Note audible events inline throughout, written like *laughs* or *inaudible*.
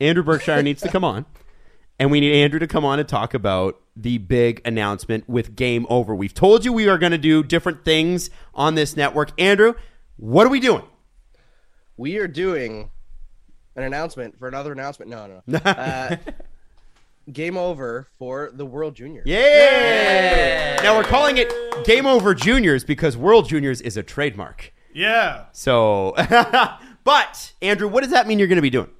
Andrew Berkshire needs to come on, and we need Andrew to come on and talk about the big announcement with Game Over. We've told you we are going to do different things on this network. Andrew, what are we doing? We are doing an announcement for another announcement. No, no. *laughs* Uh, game over for the World Juniors. Yay! Now we're calling it Game Over Juniors because World Juniors is a trademark. Yeah. So, *laughs* but Andrew, what does that mean you're going to be doing?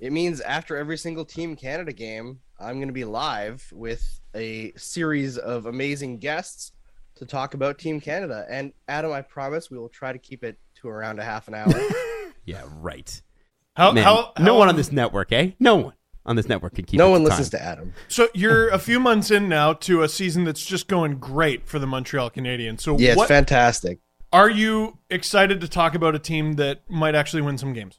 It means after every single Team Canada game, I'm going to be live with a series of amazing guests to talk about Team Canada. And Adam, I promise we will try to keep it to around a half an hour. *laughs* Yeah, right. How, Man, how, no how- one on this network, eh? No one on this network can keep. no it one to listens time. to Adam. So you're a few months in now to a season that's just going great for the Montreal Canadiens. So Yeah, it's fantastic. are you excited to talk about a team that might actually win some games?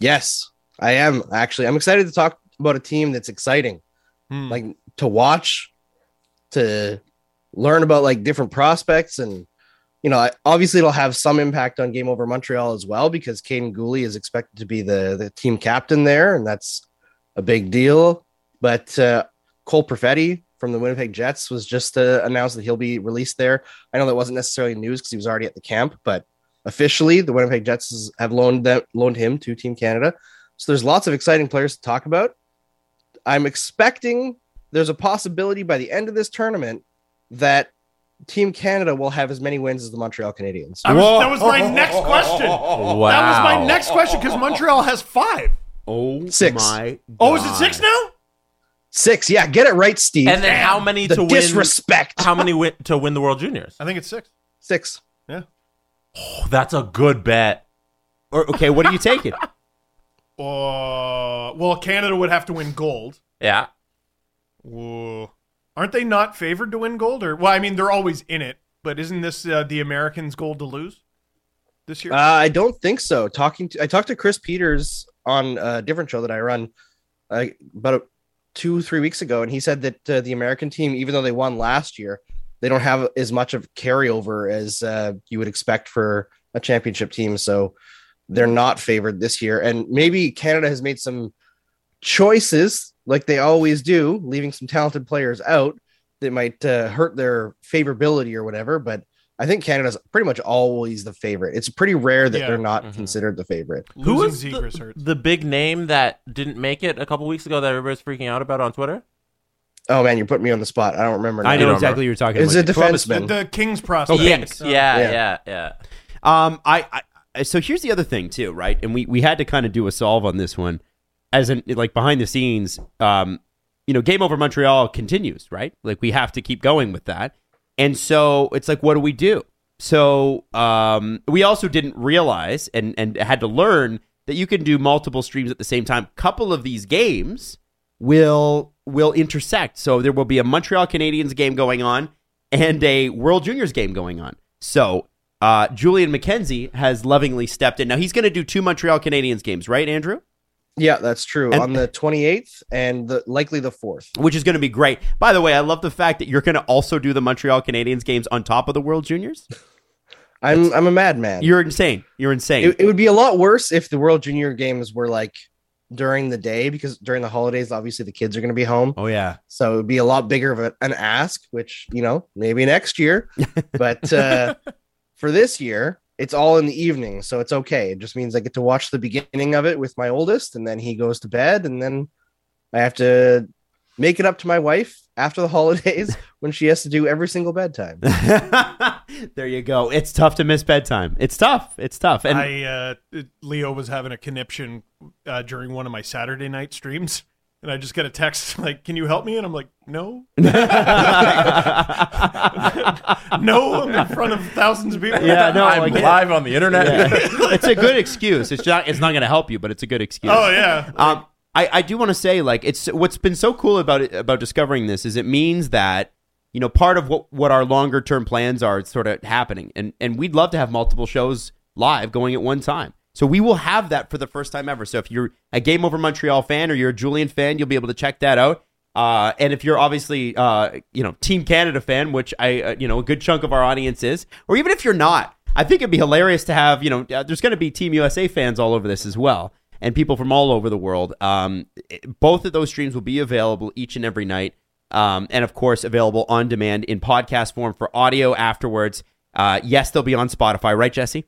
Yes, I am actually. I'm excited to talk about a team that's exciting, Hmm. like to watch, to learn about like different prospects, and you know, obviously it'll have some impact on Game Over Montreal as well because Kaiden Guhle is expected to be the the team captain there, and that's a big deal. But uh, Cole Perfetti from the Winnipeg Jets was just uh, announced that he'll be released there. I know that wasn't necessarily news because he was already at the camp, but officially the Winnipeg Jets have loaned them loaned him to Team Canada. So there's lots of exciting players to talk about. I'm expecting there's a possibility by the end of this tournament that Team Canada will have as many wins as the Montreal Canadiens. I was, that was my next question. That was my next question because Montreal has five. Oh Six. my! Oh, is it six now? Six, yeah, get it right, Steve. And then how many the to win? disrespect. How many win to win the World Juniors? I think it's six. Six. Oh, that's a good bet. Or, okay, what are you taking? *laughs* Uh, well, Canada would have to win gold. Yeah. Whoa. Aren't they not favored to win gold? Or well, I mean, they're always in it, but isn't this uh, the Americans' gold to lose this year? Uh, I don't think so. Talking to I talked to Chris Peters on a different show that I run uh, about two three weeks ago, and he said that uh, the American team, even though they won last year, they don't have as much of carryover as uh, you would expect for a championship team. So they're not favored this year, and maybe Canada has made some choices like they always do, leaving some talented players out that might uh, hurt their favorability or whatever. But I think Canada's pretty much always the favorite. It's pretty rare that Yeah. they're not Mhm. considered the favorite. Who was the, the big name that didn't make it a couple weeks ago that everybody's freaking out about on Twitter? Oh man, you're putting me on the spot. I don't remember. I now. know don't exactly what you're talking It's about. a Columbus- defenseman. the, the Kings prospect. Okay. Yes. Yeah, Yeah. yeah, yeah. Um, I, I so here's the other thing too, right? And we we had to kind of do a solve on this one, as in like behind the scenes. Um, you know, game over Montreal continues, right? Like we have to keep going with that, and so it's like, what do we do? So um, we also didn't realize and and had to learn that you can do multiple streams at the same time. Couple of these games will will intersect. So there will be a Montreal Canadiens game going on and a World Juniors game going on. So uh, Julian McKenzie has lovingly stepped in. Now he's going to do two Montreal Canadiens games, right, Andrew? Yeah, that's true. And- on the 28th and the likely the 4th. Which is going to be great. By the way, I love the fact that you're going to also do the Montreal Canadiens games on top of the World Juniors. *laughs* I'm I'm a madman. You're insane. You're insane. It, it would be a lot worse if the World Junior games were like during the day because during the holidays, obviously the kids are going to be home. oh yeah. So it would be a lot bigger of a, an ask, which, you know, maybe next year. *laughs* But uh, for this year, it's all in the evening. So it's okay. It just means I get to watch the beginning of it with my oldest, and then he goes to bed. And then I have to make it up to my wife after the *laughs* holidays when she has to do every single bedtime. *laughs* there you go. It's tough to miss bedtime. It's tough. It's tough. And I uh, Leo was having a conniption uh, during one of my Saturday night streams, and I just get a text *laughs* like, "Can you help me?" And I'm like, "No, *laughs* no, I'm in front of thousands of people." yeah, no, I'm I get it. live on the internet. Yeah. *laughs* it's a good excuse. It's not. It's not going to help you, but it's a good excuse. Oh yeah. Um, I, I do want to say like it's what's been so cool about it about discovering this is it means that you know part of what what our longer term plans are it's sort of happening and and we'd love to have multiple shows live going at one time so we will have that for the first time ever so if you're a game over montreal fan or you're a julian fan you'll be able to check that out uh, and if you're obviously uh, you know team canada fan which i uh, you know a good chunk of our audience is or even if you're not i think it'd be hilarious to have you know uh, there's going to be team usa fans all over this as well and people from all over the world. Um, both of those streams will be available each and every night, um, and of course available on demand in podcast form for audio afterwards. Uh, yes, they'll be on Spotify, right, Jesse?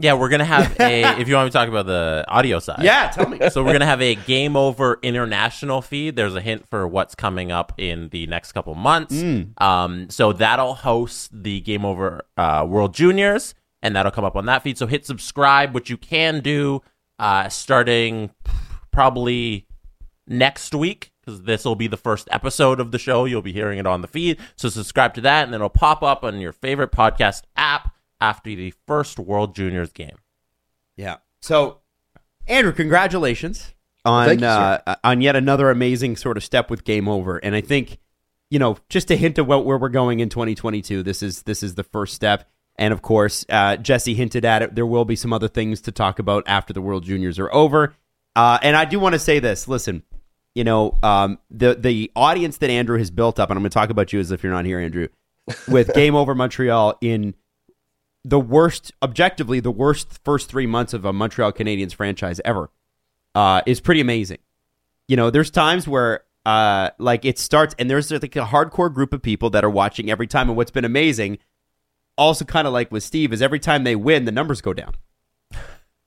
Yeah, we're gonna have a. *laughs* if you want me to talk about the audio side, Yeah, tell me. So we're gonna have a Game Over international feed. There's a hint for what's coming up in the next couple months. Um, so that'll host the Game Over uh, World Juniors, and that'll come up on that feed. So hit subscribe, which you can do uh, starting probably next week because this will be the first episode of the show. You'll be hearing it on the feed. So subscribe to that, and then it'll pop up on your favorite podcast after the first World Juniors game. Yeah. So, Andrew, congratulations on you, uh, on yet another amazing sort of step with Game Over. And I think, you know, just a hint of what, where we're going in 2022. This is this is the first step. And of course, uh, Jesse hinted at it. There will be some other things to talk about after the World Juniors are over. Uh, and I do want to say this. Listen, you know, um, the the audience that Andrew has built up, and I'm going to talk about you as if you're not here, Andrew, with *laughs* Game Over Montreal in the worst, objectively, the worst first three months of a Montreal Canadiens franchise ever uh, is pretty amazing. You know, there's times where uh, like it starts, and there's like a hardcore group of people that are watching every time. And what's been amazing, also kind of like with Steve, is every time they win, the numbers go down.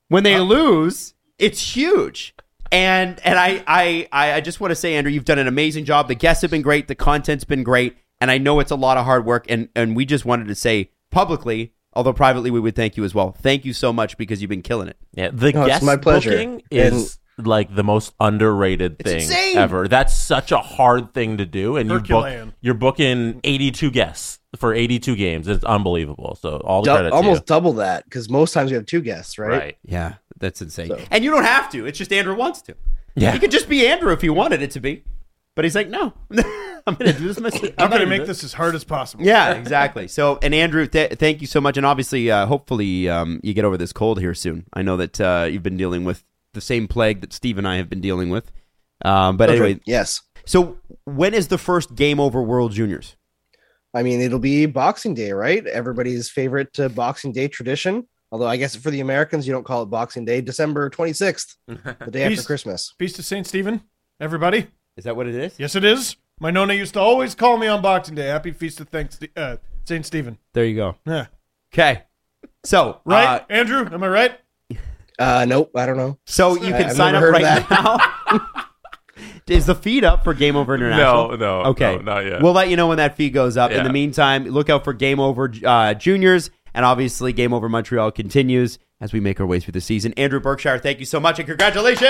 When they lose, it's huge. And and I I I I just want to say, Andrew, you've done an amazing job. The guests have been great. The content's been great. And I know it's a lot of hard work. And and we just wanted to say publicly, although privately we would thank you as well. Thank you so much because you've been killing it. Yeah, the No, guest my pleasure. booking is like the most underrated thing insane. ever. That's such a hard thing to do, and you book, you're booking 82 guests for 82 games. It's unbelievable. So all the Du- credit almost to double that because most times we have two guests, right? right. Yeah, that's insane. So- And you don't have to. It's just Andrew wants to. Yeah. He could just be Andrew if he wanted it to be. But he's like, no, *laughs* I'm going to do this myself. I'm going to make this as hard as possible. Yeah, exactly. So, and Andrew, th- thank you so much. And obviously, uh, hopefully, um, you get over this cold here soon. I know that uh, you've been dealing with the same plague that Steve and I have been dealing with. Um, but That's anyway, yes. so when is the first Game Over World Juniors? I mean, it'll be Boxing Day, right? Everybody's favorite uh, Boxing Day tradition. Although I guess for the Americans, you don't call it Boxing Day, December 26th, *laughs* the day after Christmas. Feast of St. Stephen, everybody. Is that what it is? Yes, it is. My nonna used to always call me on Boxing Day. Happy Feast of Thanks, uh, St. Stephen. There you go. Yeah. Okay. So, Right, uh, Andrew? Am I right? Uh, nope, I don't know. so you I- can I've sign up never heard right of now. *laughs* *laughs* is the feed up for Game Over International? No, no, Okay, no, not yet. We'll let you know when that feed goes up. In Yeah. the meantime, look out for Game Over uh, Juniors, and obviously Game Over Montreal continues as we make our way through the season. Andrew Berkshire, thank you so much, and congratulations!